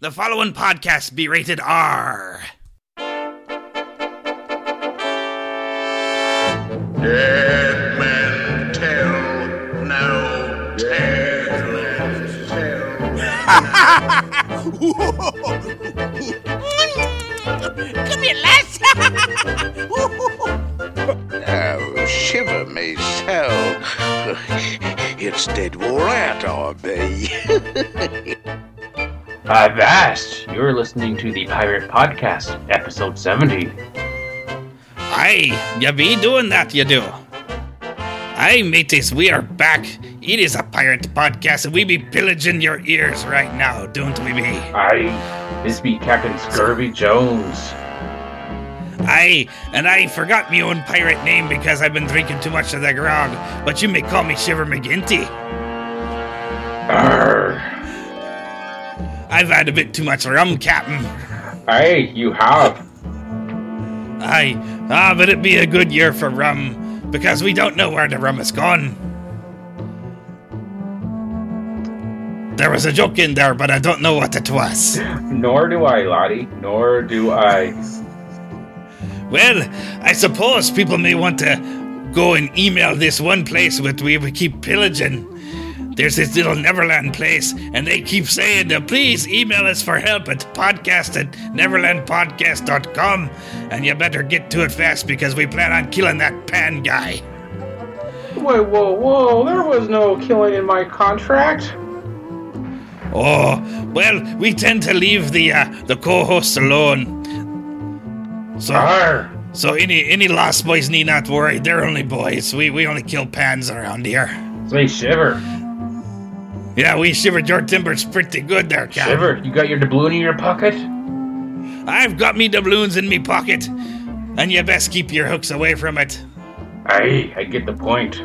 The following podcast be rated R. Dead men tell no tales. Come here, lass. Oh, shiver me so. It's dead wore out, I be. Avast! You're listening to the Pirate Podcast, episode 70. Aye, you be doing that, you do. Aye, mateys, we are back. It is a pirate podcast, and we be pillaging your ears right now, don't we be? I. This be Captain Scurvy Jones. Aye, and I forgot me own pirate name because I've been drinking too much of the grog, but you may call me Shiver McGinty. Arr. I've had a bit too much rum, Captain. Aye, you have. Aye, ah, but it be a good year for rum, because we don't know where the rum has gone. There was a joke in there, but I don't know what it was. Nor do I, Lottie. Nor do I. Well, I suppose people may want to go and email this one place that we we keep pillaging. There's this little Neverland place, and they keep saying to please email us for help at podcast at neverlandpodcast.com. And you better get to it fast because we plan on killing that pan guy. Whoa, whoa, whoa. There was no killing in my contract. Oh, well, we tend to leave the uh, the co-hosts alone. So, Arr. so any any lost boys need not worry. They're only boys. We we only kill pans around here. Me, Shiver. Yeah, we shivered your timbers pretty good there, Cap. Shiver, you got your doubloon in your pocket? I've got me doubloons in me pocket, and you best keep your hooks away from it. Aye, I get the point.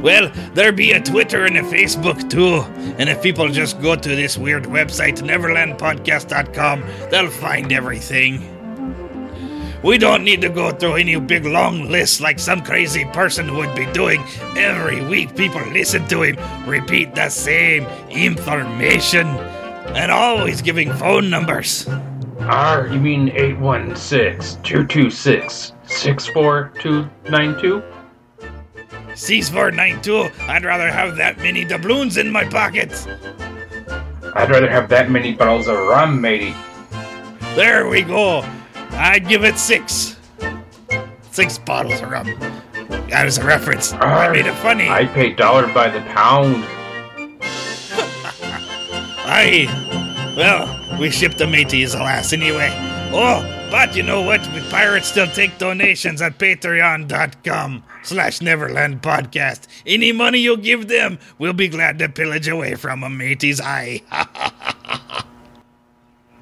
Well, there be a Twitter and a Facebook too, and if people just go to this weird website, neverlandpodcast.com, they'll find everything. We don't need to go through any big long list like some crazy person would be doing. Every week, people listen to him repeat the same information and always giving phone numbers. R, you mean 816 226 64292? C492, I'd rather have that many doubloons in my pockets. I'd rather have that many bottles of rum, matey. There we go. I'd give it six. Six bottles of rum. That is a reference. I made it funny. I pay dollar by the pound. Aye. Well, we shipped the mateys, alas, anyway. Oh, but you know what? We pirates still take donations at patreon.com slash Neverland Podcast. Any money you give them, we'll be glad to pillage away from them, mateys. Aye.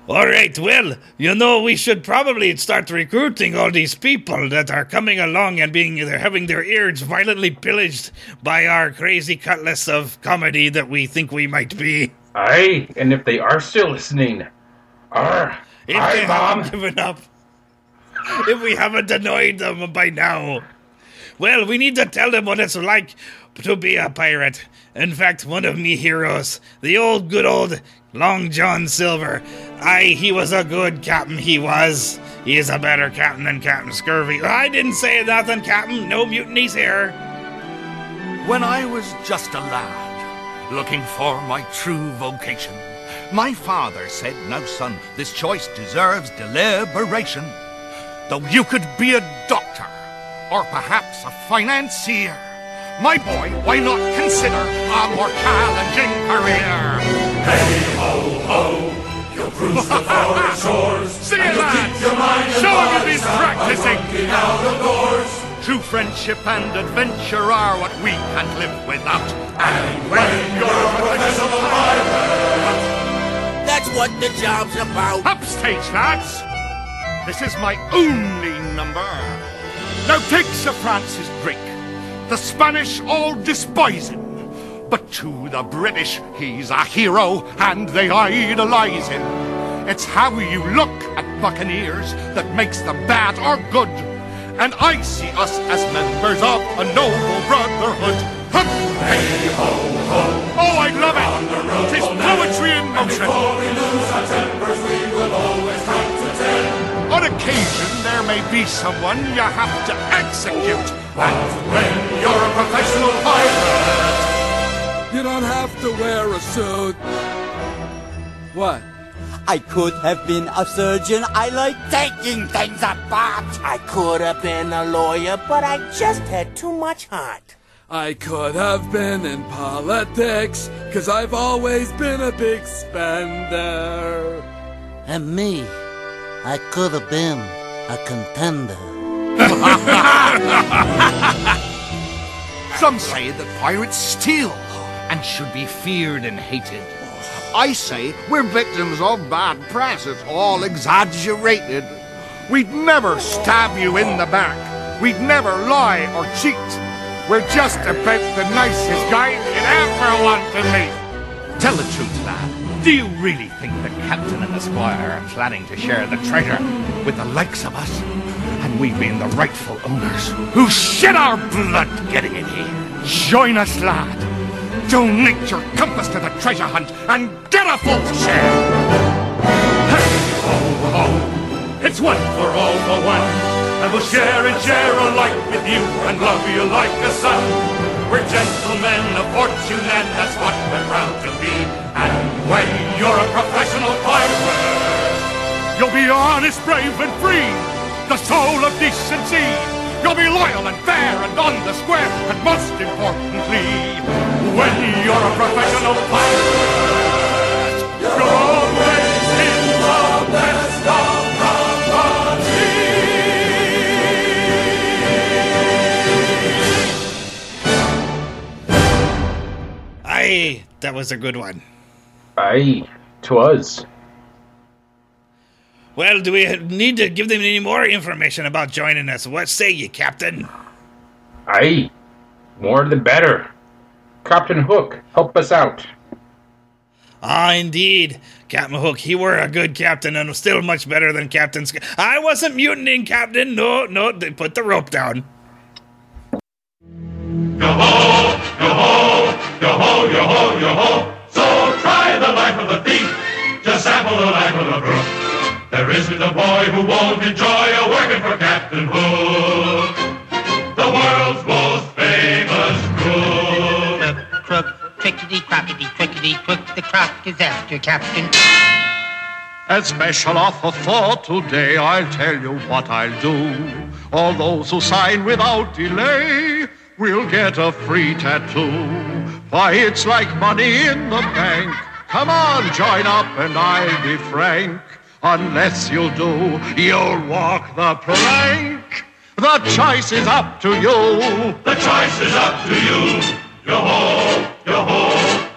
All right, well, you know, we should probably start recruiting all these people that are coming along and being they're having their ears violently pillaged by our crazy cutlass of comedy that we think we might be. Aye, and if they are still listening, R, If aye, they Mom. haven't given up. If we haven't annoyed them by now. Well, we need to tell them what it's like to be a pirate. In fact, one of me heroes, the old good old Long John Silver. Aye, he was a good captain, he was. He is a better captain than Captain Scurvy. I didn't say nothing, Captain. No mutinies here. When I was just a lad, looking for my true vocation, My father said, Now, son, this choice deserves deliberation. Though you could be a doctor, or perhaps a financier, my boy, why not consider a more challenging career? Hey ho ho, you'll cruise the foreign shores. See and it, you'll lads. keep your mind and Show him body he's sound practicing. out of doors. True friendship and adventure are what we can't live without. And when you're a professional pirate, That's what the job's about. Upstage, lads! This is my only number. Now take Sir Francis Drake. The Spanish all despise him. But to the British, he's a hero and they idolize him. It's how you look at buccaneers that makes them bad or good. And I see us as members of a noble brotherhood. Hup! hey ho ho, Oh, I love it! Tis poetry in motion. Occasion, there may be someone you have to execute. And when you're a professional pirate, You don't have to wear a suit. What? I could have been a surgeon. I like taking things apart. I could have been a lawyer, but I just had too much heart. I could have been in politics, cause I've always been a big spender. And me, I could have been a contender. Some say that pirates steal and should be feared and hated. I say we're victims of bad press. It's all exaggerated. We'd never stab you in the back. We'd never lie or cheat. We're just about the nicest guys you'd ever want to meet. Tell the truth, lad. Do you really think the captain and the squire are planning to share the treasure with the likes of us? And we being the rightful owners who shed our blood getting in here. Join us, lad. Donate your compass to the treasure hunt and get a full share. Hey, ho, ho. It's one for all for one. And we'll share and share alike with you and love you like a son. We're gentlemen of fortune and that's what we're proud to be. And when you're a professional pirate, you'll be honest, brave and free. The soul of decency. You'll be loyal and fair and on the square. And most importantly, when you're a professional pirate, you're always in the best of that was a good one. Aye, 'twas. Well, do we need to give them any more information about joining us? What say you, Captain? Aye, more the better. Captain Hook, help us out. Ah, indeed. Captain Hook, he were a good captain and still much better than Captain Sk- I wasn't mutinying, Captain. No, no, they put the rope down. Yo ho, yo ho, yo ho, yo ho, yo ho. So try the life of a thief. Just sample the life of a crook. There isn't a boy who won't enjoy a working for Captain Hook. The world's most famous crook. Crook, crook, trickety crockety, trickety crook, the croc is after Captain. As special offer for today, I'll tell you what I'll do. All those who sign without delay will get a free tattoo. Why, it's like money in the bank. Come on, join up and I'll be frank. Unless you do, you'll walk the plank. The choice is up to you. The choice is up to you. Yo ho, yo ho,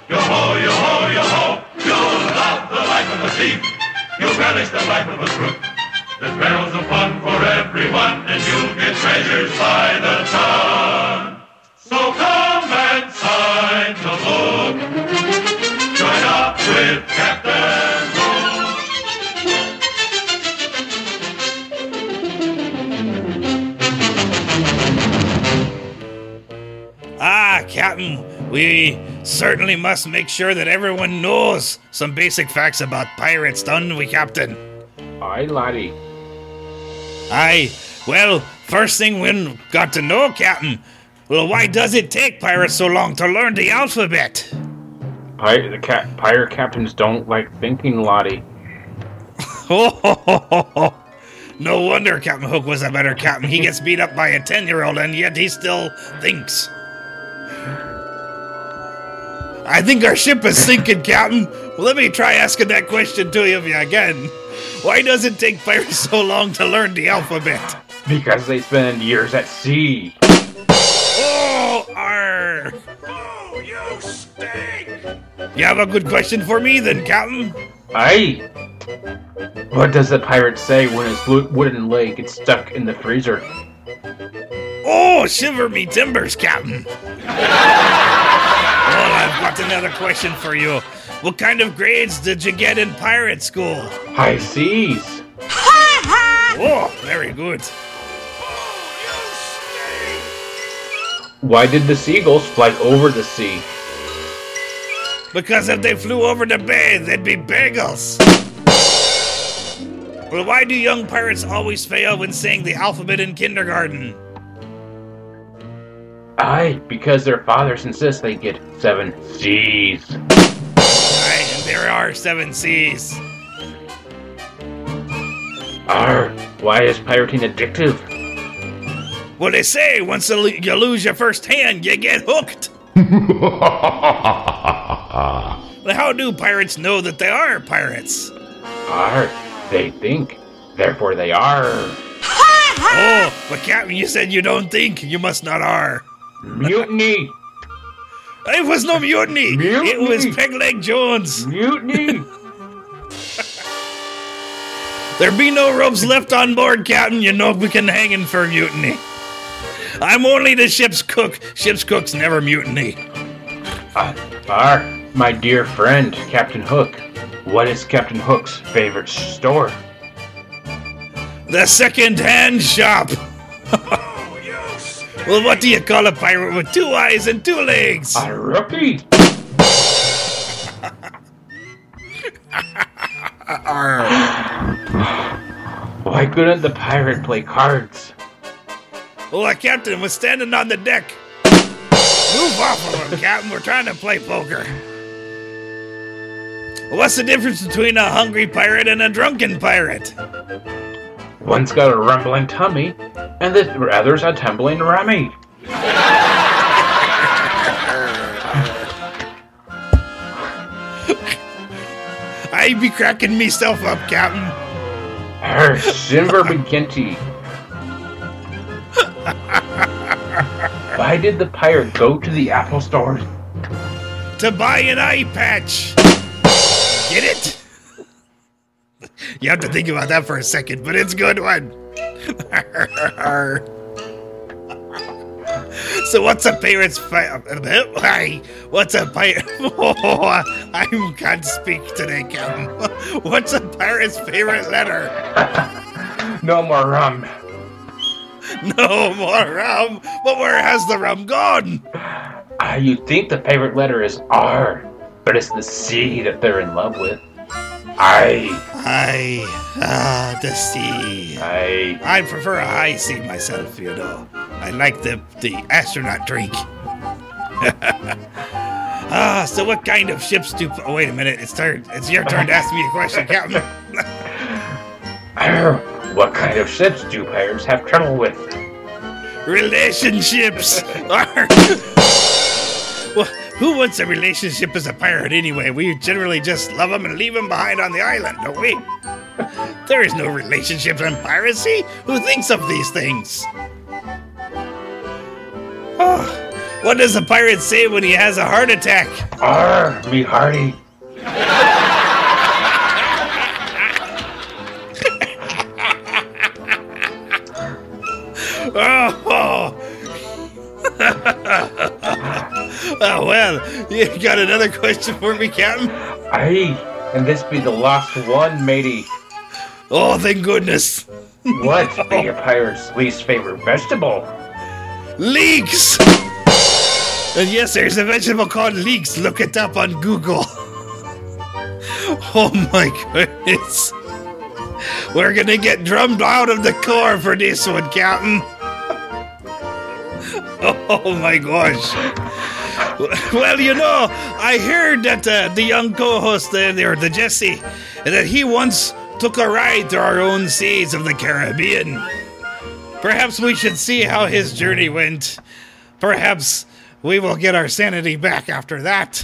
yo ho, yo ho, yo ho. You'll love the life of a thief. You'll relish the life of a crook. There's barrels of fun for everyone, and you'll get treasures by the ton. So come and sign the book. With Captain. Ah, Captain, we certainly must make sure that everyone knows some basic facts about pirates, don't we, Captain? Aye, laddie. Aye. Well, first thing we got to know, Captain. Well, why does it take pirates so long to learn the alphabet? Pi- the pirate captains don't like thinking, Lottie. no wonder Captain Hook was a better captain. He gets beat up by a 10 year old and yet he still thinks. I think our ship is sinking, Captain. Well, let me try asking that question to you again. Why does it take pirates so long to learn the alphabet? Because they spend years at sea. Oh, arr. Oh, you stink! You have a good question for me then, Captain? Aye. What does the pirate say when his wooden leg gets stuck in the freezer? Oh, shiver me timbers, Captain. well, I've got another question for you. What kind of grades did you get in pirate school? High seas. Ha ha! Oh, very good. Why did the seagulls fly over the sea? Because if they flew over the bay, they'd be bagels. Well, why do young pirates always fail when saying the alphabet in kindergarten? Aye, because their fathers insist they get seven C's. Right, and there are seven C's. Arr, why is pirating addictive? Well, they say once you lose your first hand, you get hooked. Well, how do pirates know that they are pirates? Are they think, therefore they are. Oh, but Captain, you said you don't think. You must not are. Mutiny! It was no mutiny. It was Pegleg Jones. Mutiny! There be no ropes left on board, Captain. You know we can hang in for mutiny. I'm only the ship's cook. Ship's cooks never mutiny. Uh, Arr, my dear friend, Captain Hook. What is Captain Hook's favorite store? The second-hand shop. well, what do you call a pirate with two eyes and two legs? A rookie. Why couldn't the pirate play cards? Well, the captain was standing on the deck. Move off of him, Captain. We're trying to play poker. What's the difference between a hungry pirate and a drunken pirate? One's got a rumbling tummy, and the other's a tumbling rummy. I be cracking myself up, Captain. Arr, Silver McGinty. Why did the pirate go to the Apple store? To buy an eye patch. Get it? You have to think about that for a second, but it's a good one. so what's a pirate's fi- what's a pirate? Oh, I can't speak today, Captain. What's a pirate's favorite letter? No more rum. No more rum. But where has the rum gone? Ah, you think the favorite letter is R, but it's the C that they're in love with. I. I ah the sea. I. I prefer a high sea myself, you know. I like the the astronaut drink. ah, so what kind of ships do? Oh, wait a minute. It's turn. It's your turn to ask me a question, Captain. What kind of ships do pirates have trouble with? Relationships. Well, who wants a relationship as a pirate anyway? We generally just love them and leave them behind on the island, don't we? There is no relationships in piracy. Who thinks of these things? Oh, what does a pirate say when he has a heart attack? Arr, me hearty. Oh, well, you got another question for me, Captain? Aye, and this be the last one, matey. Oh, thank goodness. What be a pirate's least favorite vegetable? Leeks! And yes, there's a vegetable called leeks. Look it up on Google. Oh my goodness. We're gonna get drummed out of the corps for this one, Captain. Oh my gosh. Well, you know, I heard that uh, the young co-host uh, there, the Jesse, that he once took a ride to our own seas of the Caribbean. Perhaps we should see how his journey went. Perhaps we will get our sanity back after that.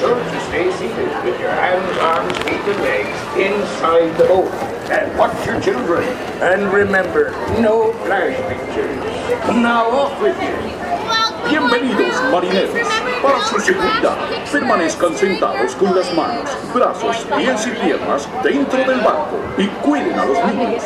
sure to stay seated with your hands, arms, feet, and legs inside the boat. And watch your children. And remember, no flash pictures. Now off with you. Bienvenidos, marineros. Para su seguridad, permanezcan sentados con las manos, brazos, pies y piernas dentro del barco y cuiden a los niños.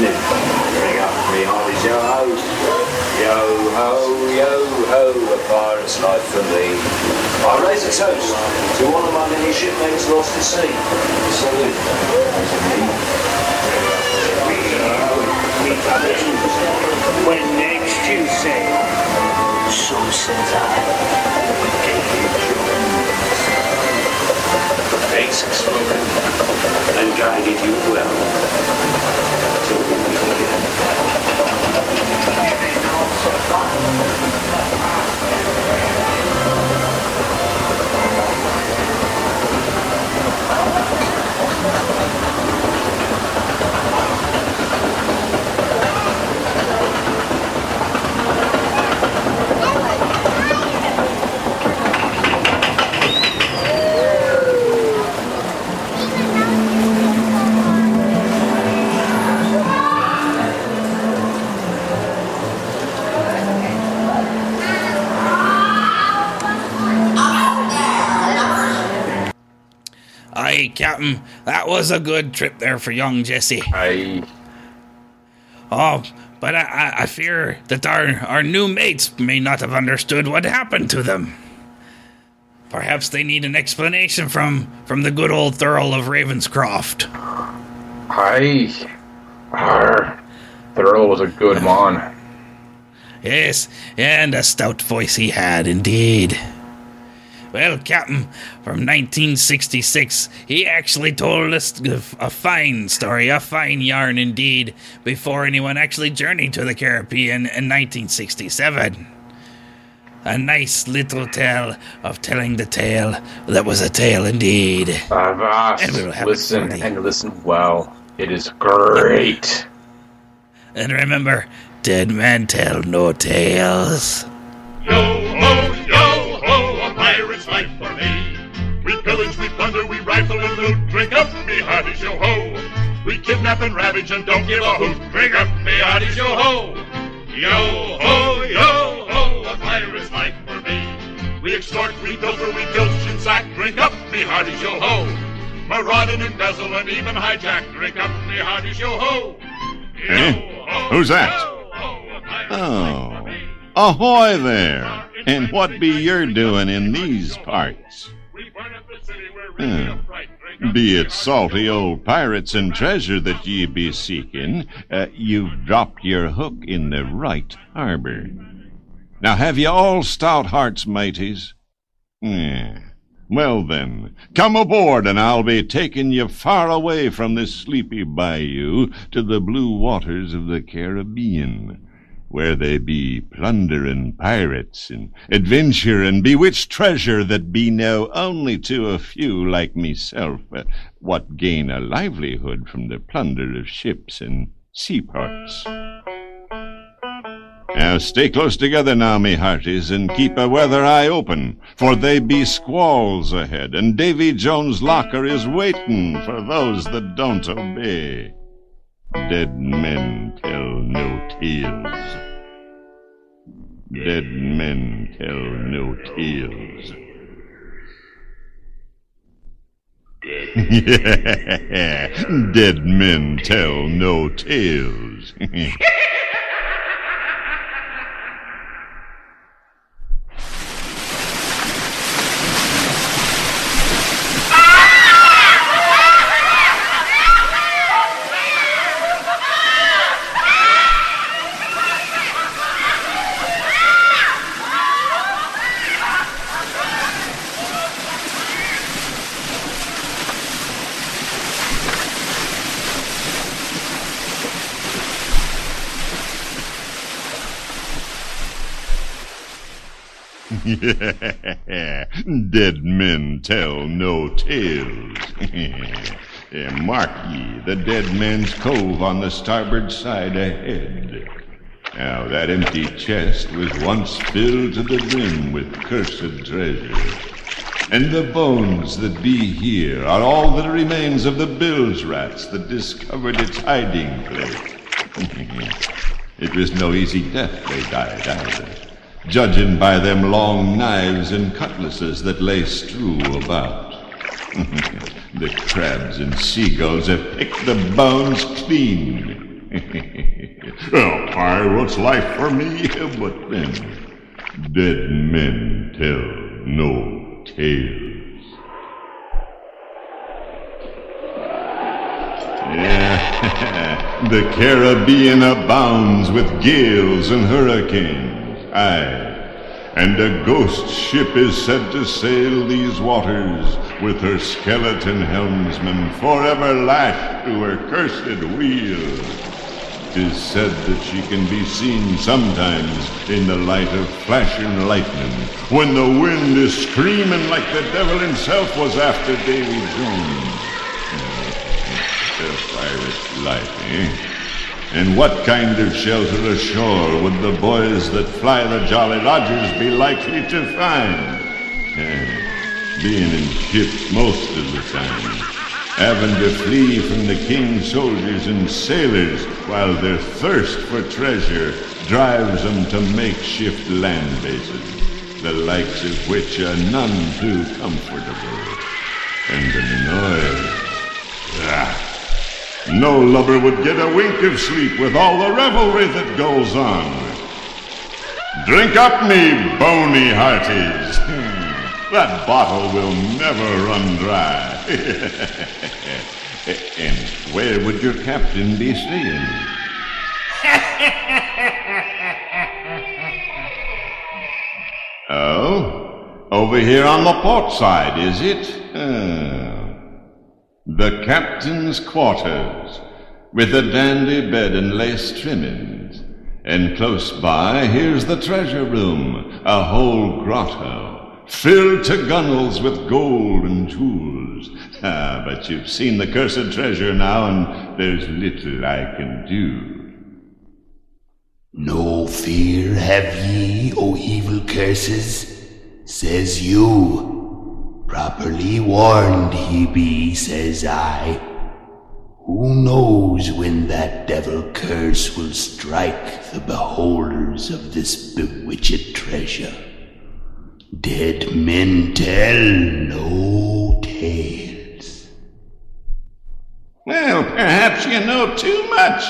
Live. Bring up me Harvey's yo ho. Yo ho, yo ho, a pirate's life for me. I raise a toast to one of my many shipmates lost at sea. Salute. When next you sail, so says I. has spoken and guided you well. So we Captain, that was a good trip there for young Jesse. Aye. Oh, but I, I, I fear that our, our new mates may not have understood what happened to them. Perhaps they need an explanation from, from the good old Thurl of Ravenscroft. Aye. Arr. Thurl was a good man. Yes, and a stout voice he had, indeed. Well, Captain, from 1966, he actually told us a fine story, a fine yarn indeed, before anyone actually journeyed to the Caribbean in 1967. A nice little tale of telling the tale that was a tale indeed. Avast, And we'll have listen for and listen well. It is great. And remember, dead men tell no tales. Yo rifle and loot. Drink up, me hearties, yo ho. We kidnap and ravage and don't give a hoot. Drink up, me hearties, yo ho. Yo ho, yo ho, a pirate's life for me. We extort, we pilfer, we filch and sack. Drink up, me hearties, yo ho. Maraud and embezzle and even hijack. Drink up, me hearties, yo ho. Eh? Who's that? Oh, ahoy there! And what be yer doing in these parts? Hmm. Be it salty old pirates and treasure that ye be seeking, uh, you've dropped your hook in the right harbor. Now have ye all stout hearts, mateys? Yeah. Well then, come aboard and I'll be taking you far away from this sleepy bayou to the blue waters of the Caribbean, where they be plunderin' pirates and adventure and bewitched treasure that be known only to a few like meself uh, what gain a livelihood from the plunder of ships and seaports. Now stay close together now, me hearties, and keep a weather eye open, for they be squalls ahead, and Davy Jones' locker is waitin' for those that don't obey. Dead men tell no tales. Dead men tell no tales. Dead men tell no tales. Dead men tell no tales. Mark ye the dead man's cove on the starboard side ahead. Now that empty chest was once filled to the brim with cursed treasure. And the bones that be here are all that remains of the bilge rats that discovered its hiding place. it was no easy death they died either judging by them long knives and cutlasses that lay strew about. the crabs and seagulls have picked the bones clean. well, pirate's life for me, but then dead men tell no tales. Yeah, the Caribbean abounds with gales and hurricanes. Aye, and a ghost ship is said to sail these waters with her skeleton helmsman forever lashed to her cursed wheel. wheel. 'Tis said that she can be seen sometimes in the light of flashing lightning, when the wind is screaming like the devil himself was after Davy Jones. A pirate's life, eh? And what kind of shelter ashore would the boys that fly the Jolly Rogers be likely to find? Eh, being in ships most of the time, having to flee from the king's soldiers and sailors while their thirst for treasure drives them to makeshift land bases, the likes of which are none too comfortable. And the noise. Ah. No lubber would get a wink of sleep with all the revelry that goes on. Drink up, me bony hearties. That bottle will never run dry. and where would your captain be staying? Oh? Over here on the port side, is it? Ah. The captain's quarters, with a dandy bed and lace trimmings. And close by, here's the treasure room, a whole grotto, filled to gunnels with gold and jewels. Ah, but you've seen the cursed treasure now, and there's little I can do. No fear have ye, O evil curses, says you. Properly warned he be, says I. Who knows when that devil curse will strike the beholders of this bewitched treasure? Dead men tell no tales. Well, perhaps you know too much.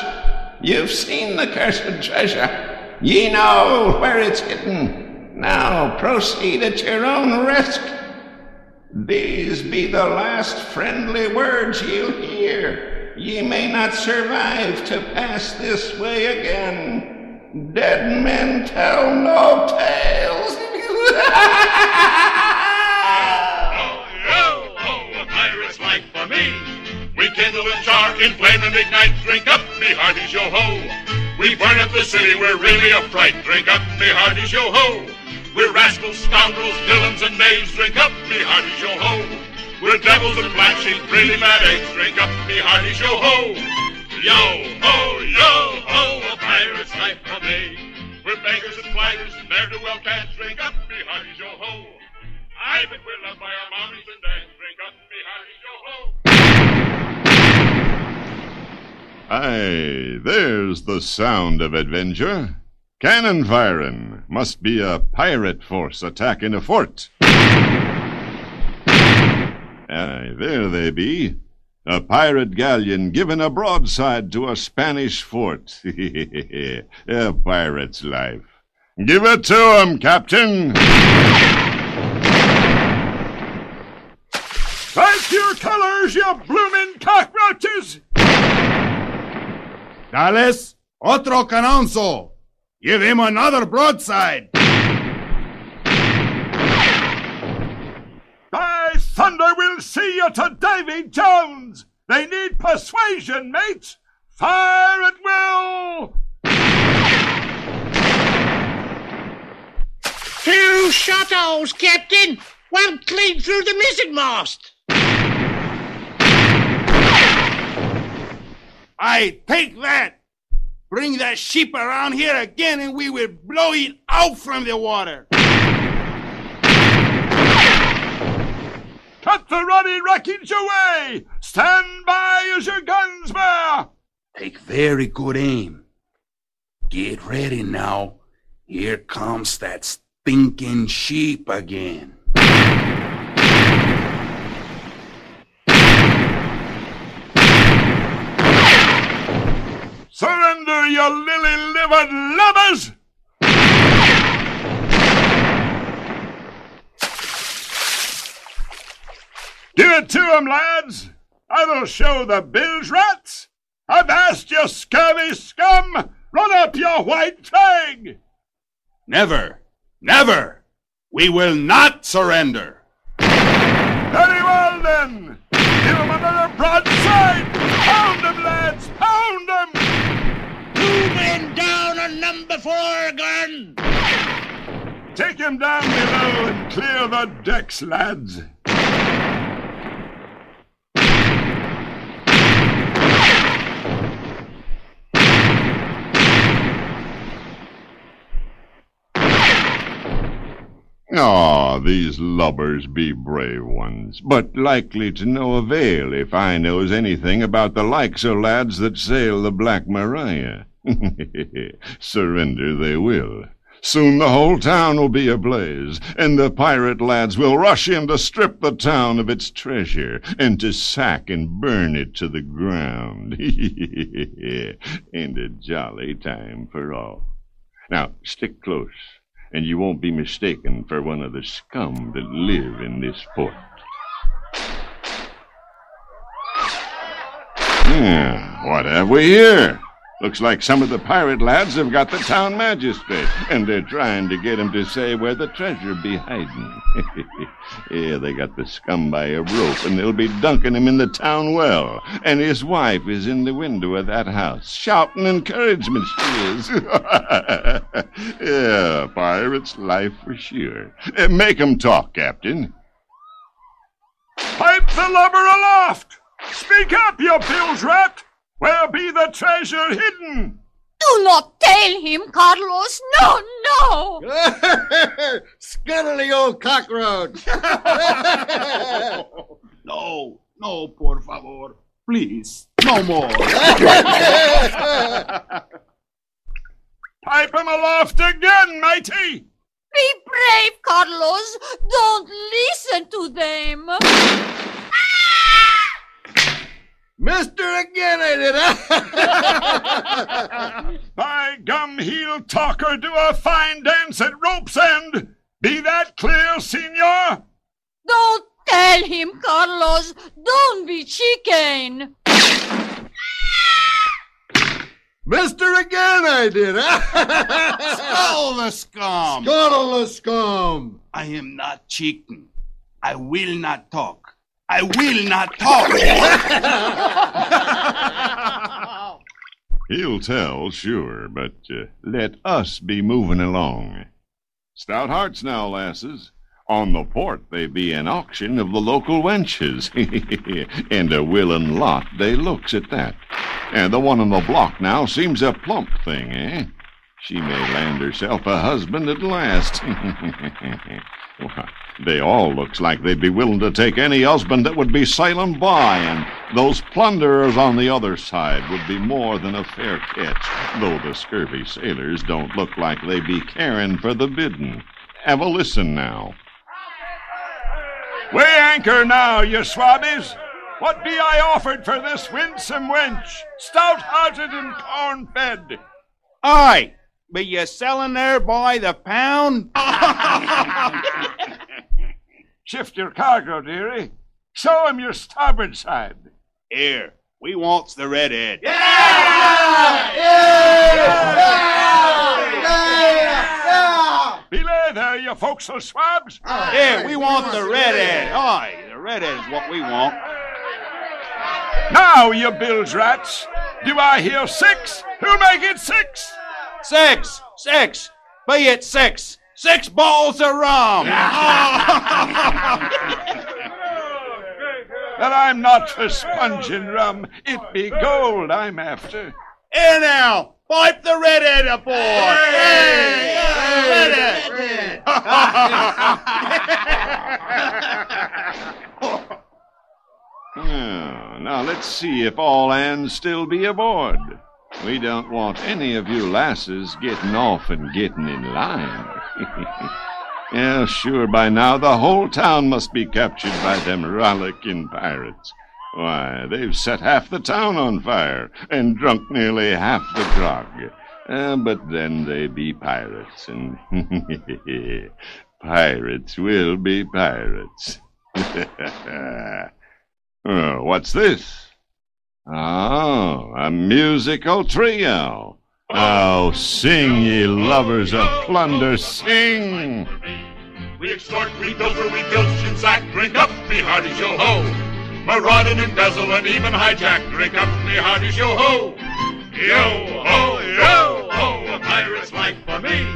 You've seen the cursed treasure. Ye know where it's hidden. Now proceed at your own risk. These be the last friendly words you'll hear. Ye may not survive to pass this way again. Dead men tell no tales. Oh, oh, oh, a pirate's life for me. We kindle and char, inflame and ignite. Drink up, me hearties, yo ho. We burn up the city, we're really a fright. Drink up, me hearties, yo ho. We're rascals, scoundrels, villains, and knaves. Drink up, me hearties, yo ho. We're devils and black sheep, really mad eggs. Drink up, me hearties, yo ho. Yo ho, yo ho, a pirate's life for me. We're beggars and flaggers, ne'er do well cats. Drink up, me hearties, yo ho. I bet we're loved by our mommies and dads. Drink up, me hearties, yo ho. Aye, there's the sound of adventure. Cannon firing. Must be a pirate force attacking a fort. Aye, there they be. A pirate galleon giving a broadside to a Spanish fort. a pirate's life. Give it to 'em, Captain. Strike your colors, you bloomin' cockroaches! Dallas, otro canonzo. Give him another broadside. By thunder, we'll see you to Davy Jones. They need persuasion, mates. Fire at will. Two shot-holes, Captain. One clean through the mizzenmast. I take that. Bring that sheep around here again and we will blow it out from the water. Cut the ruddy wreckage away! Stand by as your guns bear! Take very good aim. Get ready now. Here comes that stinking sheep again. Surrender, you lily-livered lubbers! Give it to 'em, lads! I will show the bilge rats! Avast, you scurvy scum! Run up your white flag! Never, never! We will not surrender! Very well, then! Give 'em another broadside! Pound 'em, lads! Pound 'em! Down on number four gun. Take him down below and clear the decks, lads. Ah, these lubbers be brave ones, but likely to no avail if I knows anything about the likes o' lads that sail the Black Maria. Surrender they will. Soon the whole town will be ablaze, and the pirate lads will rush in to strip the town of its treasure and to sack and burn it to the ground. and a jolly time for all. Now, stick close, and you won't be mistaken for one of the scum that live in this fort. Yeah, hmm, what have we here? Looks like some of the pirate lads have got the town magistrate, and they're trying to get him to say where the treasure be hiding. yeah, they got the scum by a rope, and they'll be dunking him in the town well. And his wife is in the window of that house, shouting encouragement, she is. yeah, pirate's life for sure. Uh, make 'em talk, Captain. Pipe the lubber aloft! Speak up, you bilge rat! Where be the treasure hidden? Do not tell him, Carlos. No, no. Scuttle old cockroach. no, no, por favor. Please, no more. Pipe him aloft again, matey! Be brave, Carlos. Don't listen to them. Ah! Mister again, ain't it? Huh? By gum, he'll talk or do a fine dance at rope's end. Be that clear, senor? Don't tell him, Carlos. Don't be chicken. Mister again, I did. Huh? Scuttle the scum. Scuttle the scum. I am not chicken. I will not talk. I will not talk. He'll tell, sure, but uh, let us be moving along. Stout hearts now, lasses. On the port they be an auction of the local wenches, and a willin' lot they looks at that. And the one on the block now seems a plump thing, eh? She may land herself a husband at last. Why, they all looks like they'd be willing to take any husband that would be sailing by, and those plunderers on the other side would be more than a fair catch, though the scurvy sailors don't look like they be caring for the bidding. Have a listen now. We anchor now, you swabbies. What be I offered for this winsome wench, stout-hearted and corn-fed? Aye, be you selling there by the pound? Shift your cargo, dearie. Show him your starboard side. Here, we wants the redhead. Yeah! Yeah! Yeah! Yeah! Belay there, uh, you forecastle uh, swabs. Here, we want the redhead. Aye, the redhead is what we want. Now, you bilge rats, do I hear six? Who make it six? Six, six, be it six. Six balls of rum. That I'm not for sponging rum. It be gold I'm after. Here now, pipe the redhead aboard. Hey, redhead. Well, now let's see if all hands still be aboard. We don't want any of you lasses getting off and getting in line. yeah, sure, by now the whole town must be captured by them rollicking pirates. Why, they've set half the town on fire and drunk nearly half the grog. Uh, but then they be pirates, and pirates will be pirates. oh, what's this? Oh, a musical trio. Oh, sing, ye lovers of plunder, sing! We extort, we pilfer, we filch and sack, drink up, me hearties, yo ho! Maraud and embezzle and even hijack, drink up, me hearties, yo ho! Yo ho, yo ho, a pirate's life for me!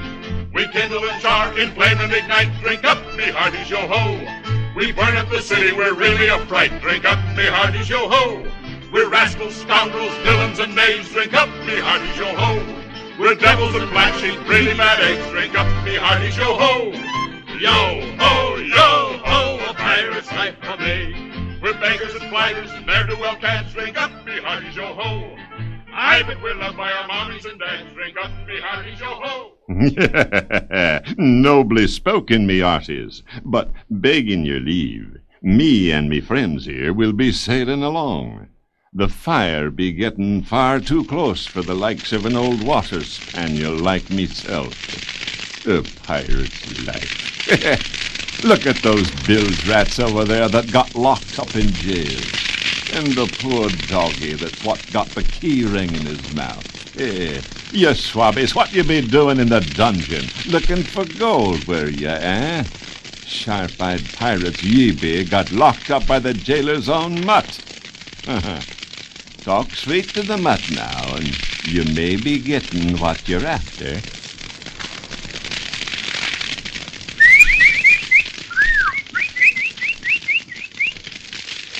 We kindle and char, inflame and ignite, drink up, me hearties, yo ho! We burn up the city, we're really a fright, drink up, me hearties, yo ho! We're rascals, scoundrels, villains, and knaves. Drink up, me hearties, yo ho. We're devils and black sheep, really mad eggs. Drink up, me hearties, yo ho. Yo ho, yo ho, a pirate's life for me. We're beggars and flaggers, ne'er do well cats. Drink up, me hearties, yo ho. Aye, but we're loved by our mommies and dads. Drink up, me hearty, yo ho. Nobly spoken, me arties, but begging your leave, me and me friends here will be sailing along. The fire be getting far too close for the likes of an old water spaniel like meself. A pirate's life. Look at those bilge rats over there that got locked up in jail. And the poor doggy that's what got the key ring in his mouth. Eh, you swabbies, what you be doing in the dungeon? Looking for gold, were you, eh? Sharp-eyed pirates ye be got locked up by the jailer's own mutt. Talk sweet to the mutt now, and you may be getting what you're after.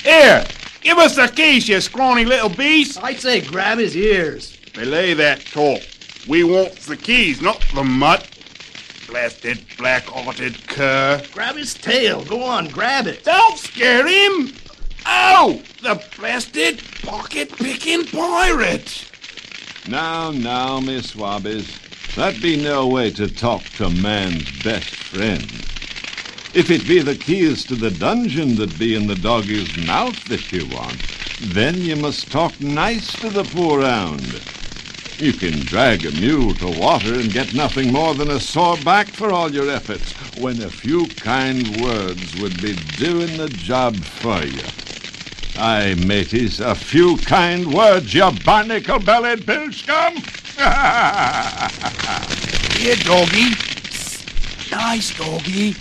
Here, give us the keys, you scrawny little beast. I'd say grab his ears. Belay that talk. We want the keys, not the mutt. Blasted, black-hearted cur. Grab his tail. Go on, grab it. Don't scare him. Oh, the blasted pocket-picking pirate. Now, now, Miss Swabbies, that be no way to talk to man's best friend. If it be the keys to the dungeon that be in the doggy's mouth that you want, then you must talk nice to the poor hound. You can drag a mule to water and get nothing more than a sore back for all your efforts, when a few kind words would be doing the job for you. Aye, mateys, a few kind words, you barnacle-bellied bilge scum! Here, doggy. Nice doggy.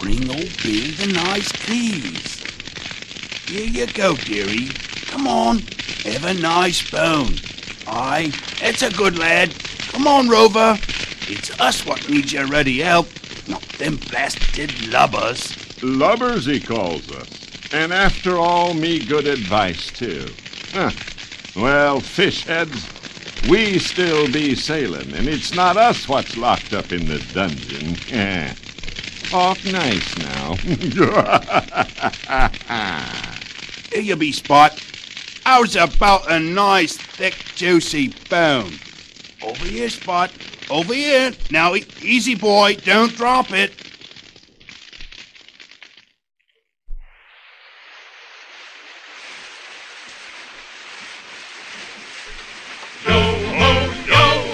Bring old Bill the nice keys. Here you go, dearie. Come on, have a nice bone. Aye, that's a good lad. Come on, Rover. It's us what needs your ready help, not them blasted lubbers. Lubbers, he calls us. And after all, me good advice, too. Huh. Well, fish heads, we still be sailing, and it's not us what's locked up in the dungeon. Talk nice now. Here you be, Spot. How's about a nice, thick, juicy bone? Over here, Spot. Over here. Now, e- easy, boy. Don't drop it. Yo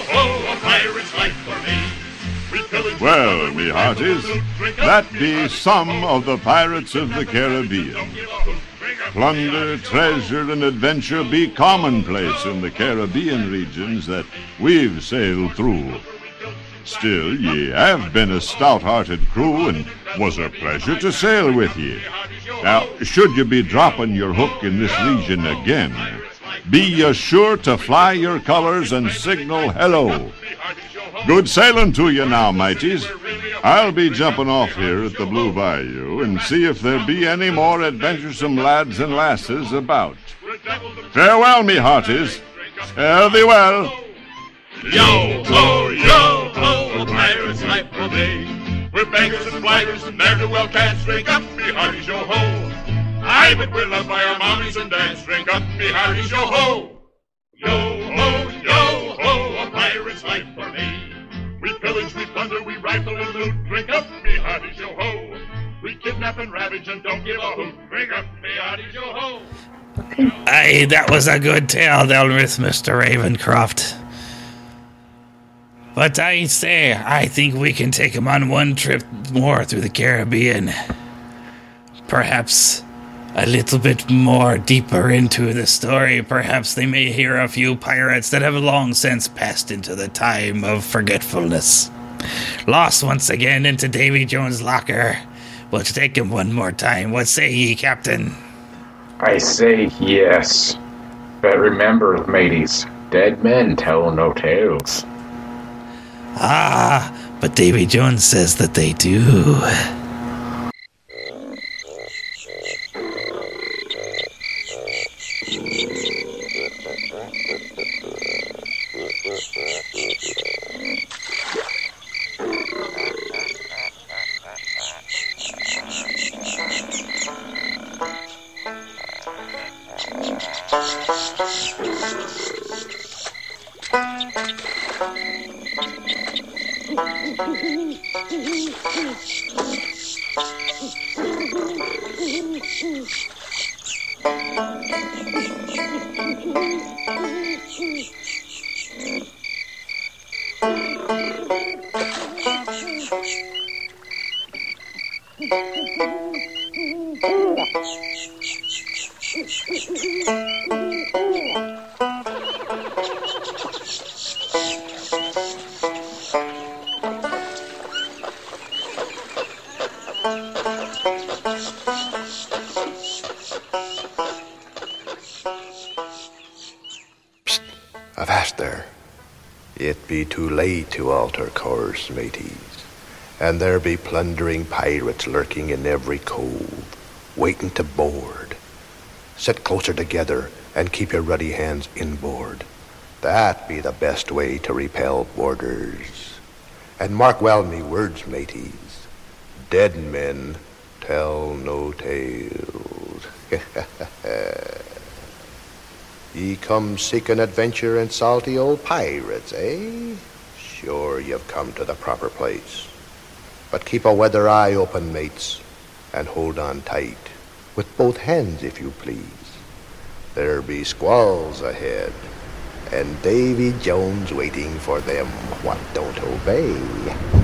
ho, a pirate's life for me. Well, me hearties, that be some of the pirates of the Caribbean. Plunder, treasure, and adventure be commonplace in the Caribbean regions that we've sailed through. Still, ye have been a stout-hearted crew, and was a pleasure to sail with ye. Now, should you be dropping your hook in this region again, be ye sure to fly your colors and signal hello. Good sailing to you now, mateys. I'll be jumping off here at the Blue Bayou and see if there be any more adventuresome lads and lasses about. Farewell, me hearties. Fare thee well. Yo ho, yo ho, a pirate's life for me. We're bankers and flaggers and ne'er do well cats. Drink up, be hearty, yo ho. Aye, but we're loved by our mommies and dads. Drink up, be hearty, yo ho. Yo ho, yo ho, a pirate's life for me. We pillage, we plunder, we rifle and loot. Drink up, be hearty, yo ho. We kidnap and ravage and don't give a hoot. Drink up, be hearty, yo ho. Aye, that was a good tale, Delrith, Mr. Ravenscroft. But I say, I think we can take him on one trip more through the Caribbean. Perhaps a little bit more deeper into the story. Perhaps they may hear a few pirates that have long since passed into the time of forgetfulness. Lost once again into Davy Jones' locker. We'll take him one more time. What say ye, Captain? I say yes. But remember, mateys, dead men tell no tales. Ah, but Davy Jones says that they do. to alter course, mateys, and there be plundering pirates lurking in every cove, waiting to board. Sit closer together and keep your ruddy hands inboard. That be the best way to repel boarders. And mark well me words, mateys. Dead men tell no tales. Ye come seek an adventure in salty old pirates, eh? Have come to the proper place. But keep a weather eye open, mates, and hold on tight, with both hands, if you please. There be squalls ahead, and Davy Jones waiting for them what don't obey.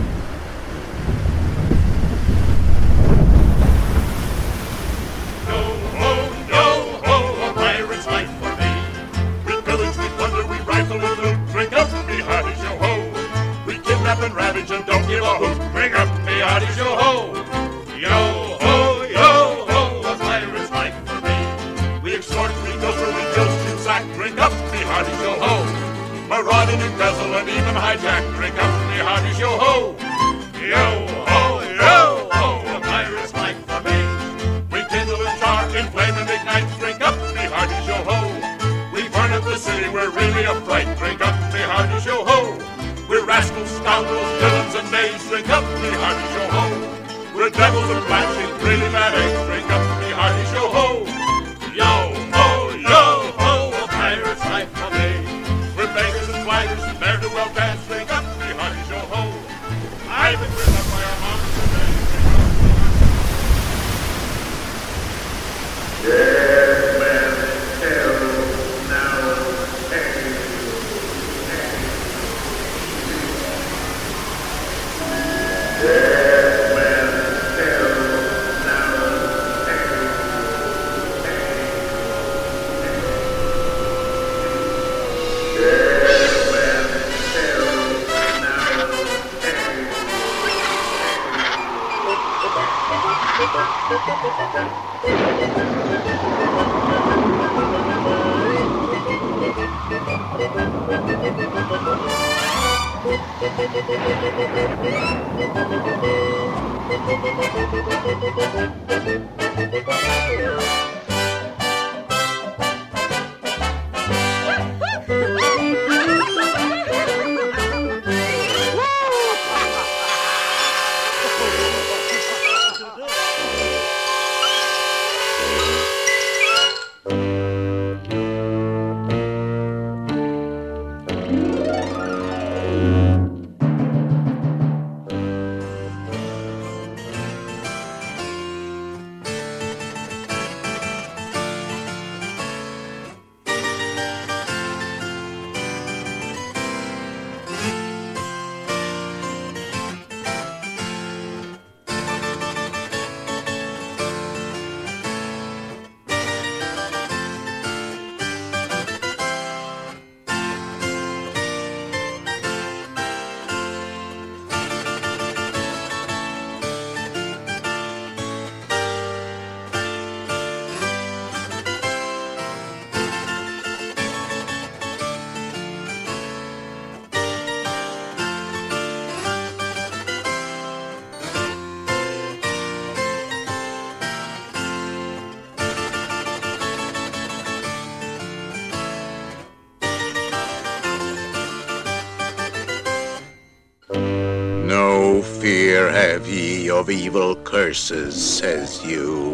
of evil curses, says you.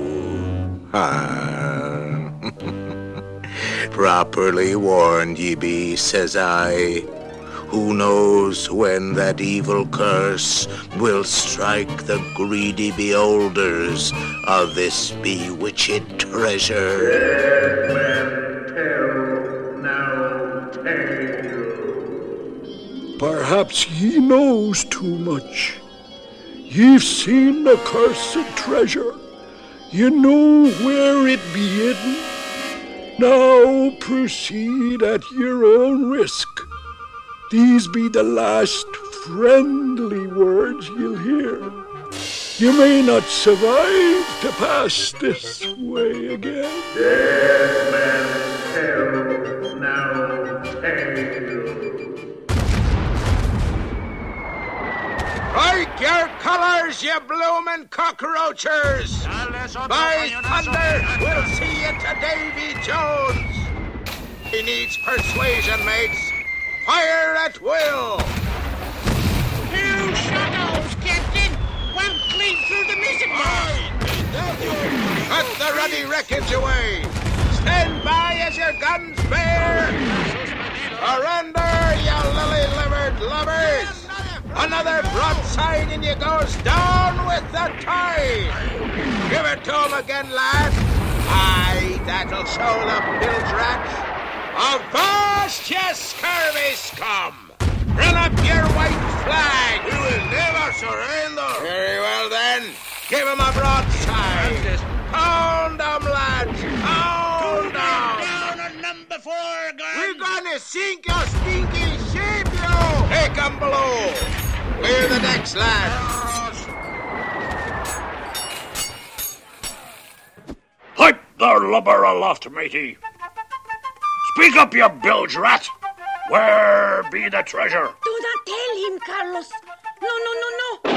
Properly warned ye be, says I. Who knows when that evil curse will strike the greedy beholders of this bewitched treasure? The cursed treasure. You know where it be hidden. Now proceed at your own risk. These be the last friendly words you'll hear. You may not survive to pass this way again. Dead man's tale now Break your colors, you bloomin' cockroachers! By thunder, we'll see you to Davy Jones! He needs persuasion, mates. Fire at will! Two shadows, Captain! One clean through the mizzen Cut the ruddy wreckage away! Stand by as your guns bear! Surrender, you lily-livered lovers! Another broadside and you goes down with the tide! Give it to 'em again, lad! Aye, that'll show the bilge rats! Avast, ye scurvy scum! Run up your white flag! We will never surrender! Very well then, give 'em a broadside! Just... Pound 'em, lads! Pound 'em! Down on number four, gun! We're gonna sink your stinky ship, you! Take 'em below! Clear the decks, lads! Pipe the lubber aloft, matey. Speak up, you bilge rat. Where be the treasure? Do not tell him, Carlos. No, no, no, no.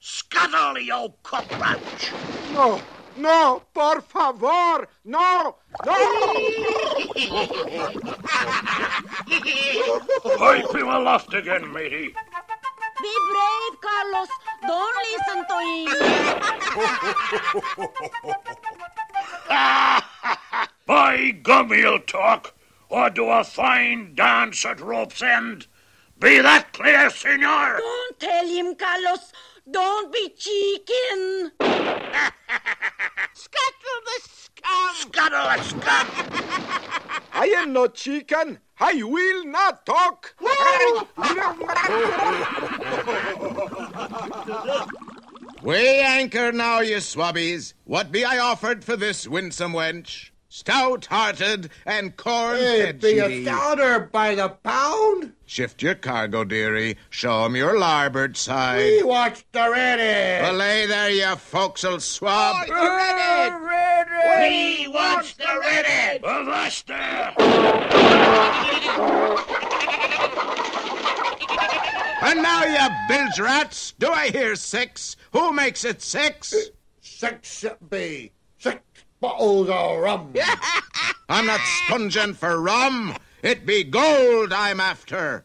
Scuttle, you cockroach! No, no, por favor, no, no! Pipe him aloft again, matey. Be brave, Carlos. Don't listen to him. By gum, he'll talk, or do a fine dance at rope's end. Be that clear, senor? Don't tell him, Carlos. Don't be cheekin'. Scuttle the scum! Scuttle the scum! I am no chicken. I will not talk. We anchor now, ye swabbies. What be I offered for this winsome wench? Stout-hearted and corn-fed be she a be. stouter by the pound. Shift your cargo, dearie. Show 'em your larboard side. We watched the ready. Lay there, you forecastle swab. We watch the Reddit! Avast there! And now, you bilge rats, do I hear six? Who makes it six? Six it be. Six bottles of rum. I'm not sponging for rum. It be gold I'm after.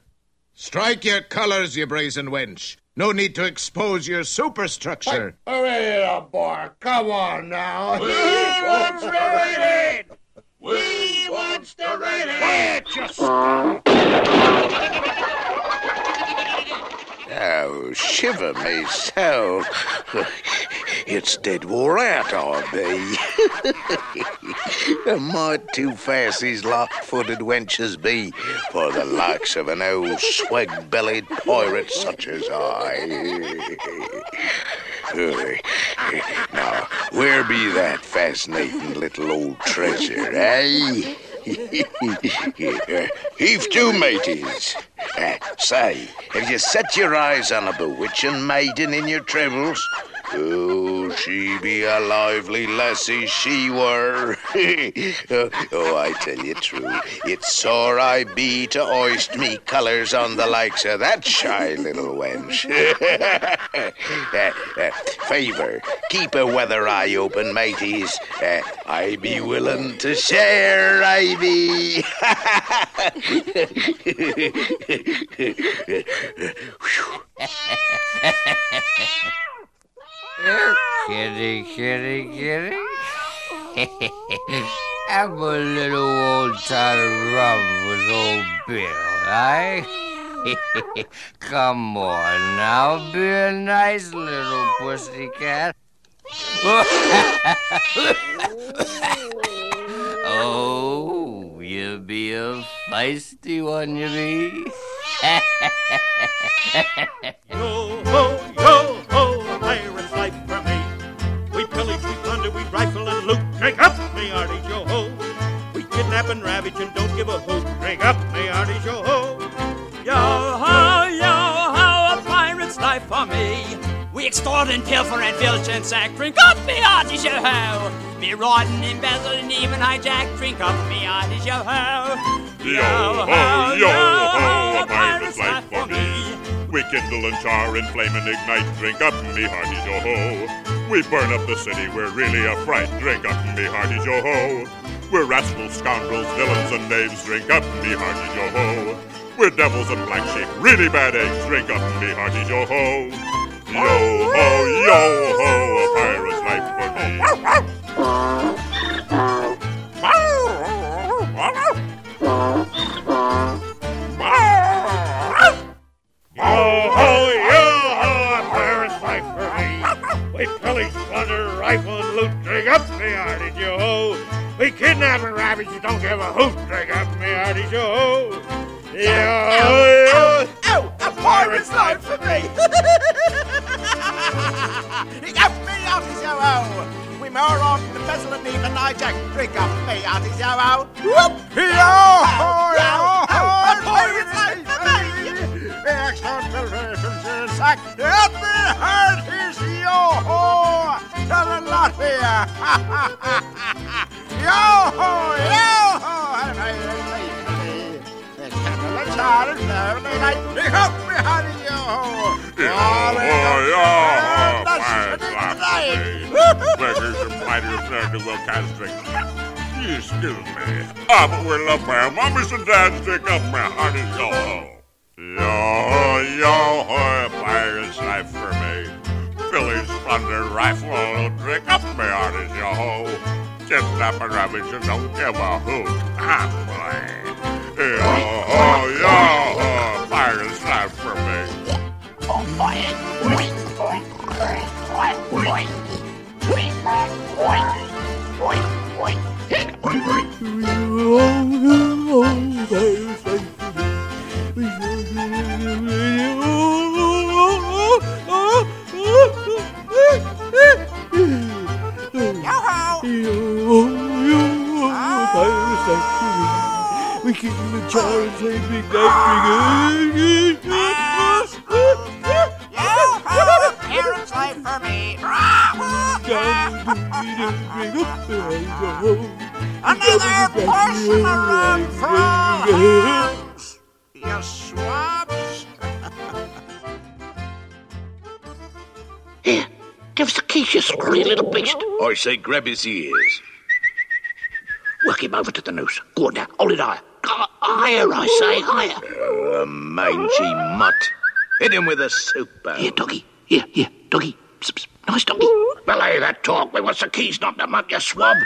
Strike your colors, you brazen wench. No need to expose your superstructure. Hurry up, boy. Come on now. We watch the Reddit! We watch the Reddit! Oh, shiver me soul. It's dead wore out, I be. Might too fast these lock-footed wenches be for the likes of an old swag-bellied pirate such as I. Now, where be that fascinating little old treasure, eh? Heave to, mateys. Uh, say, have you set your eyes on a bewitching maiden in your travels? Oh, she be a lively lassie, she were. oh, oh, I tell you true, it's sore I be to hoist me colours on the likes of that shy little wench. uh, uh, favor, keep a weather eye open, mateys. Uh, I be willing to share, I be. Kitty, kitty, kitty. Have a little old time rum with old Bill, eh? Come on now, be a nice little pussycat. oh, you be a feisty one, you be. And pilfer and filch and sack. Drink up, me hearties, yo ho. Me ride and embezzle and even hijack. Drink up, me hearties, yo ho. Yo ho, yo ho, a pirate's life for me. We kindle and char and flame and ignite. Drink up, me hearties, yo ho. We burn up the city, we're really a fright. Drink up, me hearties, yo ho. We're rascals, scoundrels, villains, and knaves. Drink up, me hearties, yo ho. We're devils and black sheep, really bad eggs. Drink up, me hearties, yo ho. Yo ho, yo ho, a pirate's life for me. We kidnap and ravage, you don't give a hoot. Drink up, me hearties, yo. Yo yo pirate's life for me! Up me, arties, yo ho! We moor on the vessel and even hijack. Drink up me, arties, yo ho! Whoop! Yo yo! Pirate's life for me! The extra filtrations in sack. Up me, hearties, yo ho! Tell a lot here! Yo ho, yo ho! Char lonely up me, hearties, yo ho! Yo ho, yo ho, pirate's life for me. Excuse me. Ah, but we're love bear. Mommies and dads, drink up, my hearties, yo. Yo yo pirate's life for me. Pillage, plunder, rifle, drink up, my hearties, yo ho. Kidnap and ravage and don't give a hoot. Ah, boy. Yo ho, yo say grab his ears. Work him over to the noose. Go on now, hold it higher. Hi- Higher, I say, higher. Oh, a mangy mutt. Hit him with a soup bowl. Here, doggy. Here, here, doggy. Psst, psst. Nice doggy. Belay that talk. We want the keys, not the mutt, you swab.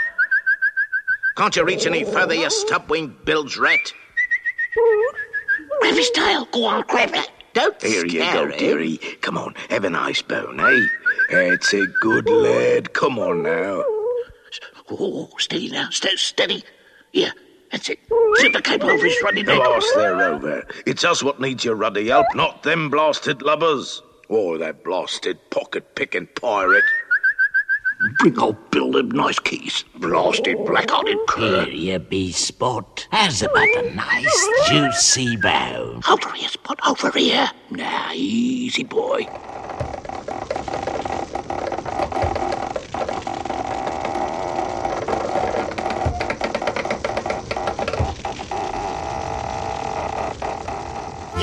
Can't you reach any further, you stub-winged bilge rat? Grab his tail. Go on, grab it. Don't Here you go, dearie. Come on, have a nice bone, eh? That's a good lad. Come on now. Oh, steady now. Ste- steady. Yeah, that's it. Slip the cable over his ruddy neck. Blast there, Rover. It's us what needs your ruddy help, not them blasted lubbers. Or that blasted pocket-picking pirate. Bring old Bill them nice keys. Blasted black-hearted cur. Here you be, Spot. How's about a nice juicy bone? Over here, Spot, over here. Now, easy, boy.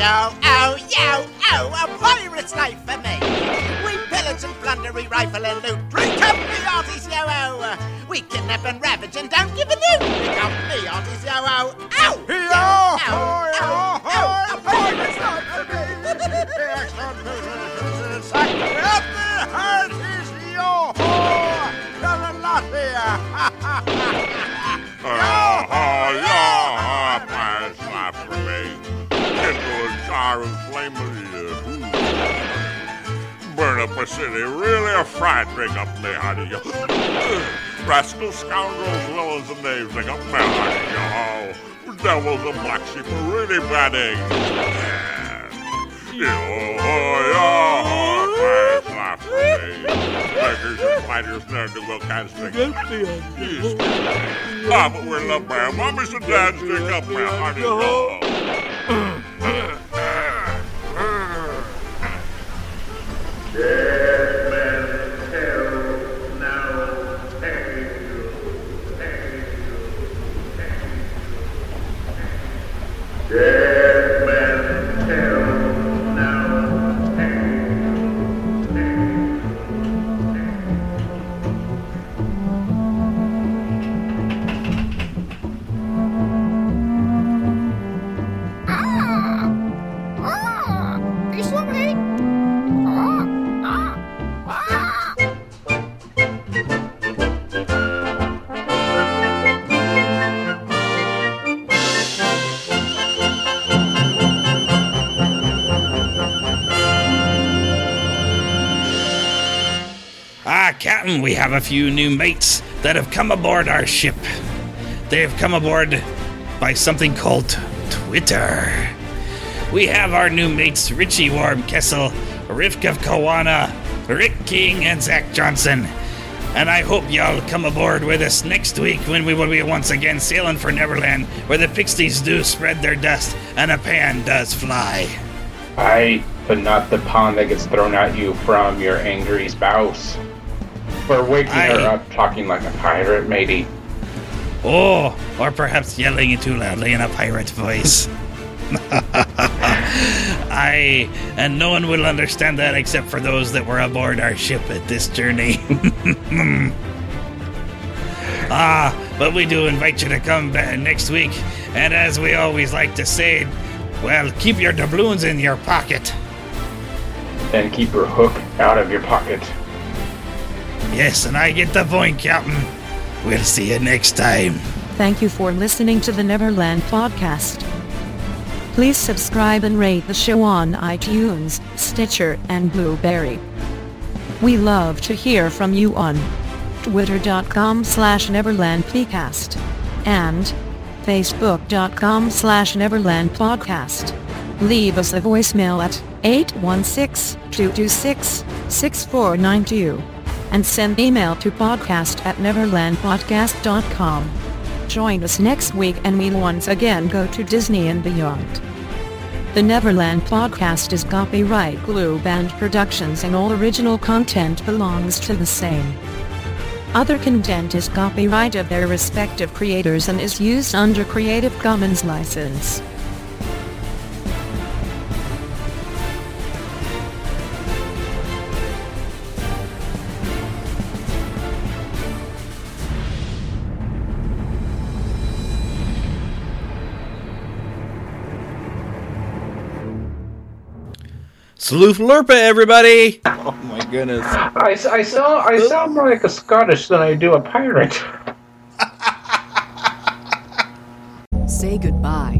Yo, oh, yo, oh, a pirate's life for me. We pillage and plunder, we rifle and loot. Drink up me arties, yo, oh. We kidnap and ravage and don't give a loot. Drink up me arties, yo, oh. Ow! Yo, oh, oh, oh, city, really a fright ring up me, honey. you. Rascals, scoundrels, villains, and knaves ring up me, honey. you. Devils and black sheep are really bad eggs. Yeah, oh, yeah, pirate's for me. Beggars and fighters, ne'er do well kinds of things. Yes. Ah, but we're loved by our mommies and dads. Drink up, my honey. Oh. Dead we have a few new mates that have come aboard our ship. They have come aboard by something called Twitter. We have our new mates Richie Warm Kessel, Rivka Kawana, Rick King, and Zach Johnson. And I hope y'all come aboard with us next week when we will be once again sailing for Neverland, where the pixies do spread their dust and a pan does fly. Aye, but not the pond that gets thrown at you from your angry spouse. For waking her Aye. up talking like a pirate, maybe. Oh, or perhaps yelling too loudly in a pirate voice. I and no one will understand that except for those that were aboard our ship at this journey. ah, but we do invite you to come back next week, and as we always like to say, well, keep your doubloons in your pocket. And keep your hook out of your pocket. Yes, and I get the point, Captain. We'll see you next time. Thank you for listening to the Neverland Podcast. Please subscribe and rate the show on iTunes, Stitcher, and Blubrry. We love to hear from you on twitter.com slash neverlandpcast and facebook.com slash neverlandpodcast. Leave us a voicemail at 816-226-6492 and send email to podcast at neverlandpodcast.com. Join us next week and we'll once again go to Disney and beyond. The Neverland podcast is copyright Glue Band Productions and all original content belongs to the same. Other content is copyright of their respective creators and is used under Creative Commons license. Sloof Lirpa, everybody! Oh my goodness. I, I, sound, I sound more like a Scottish than I do a pirate. Say goodbye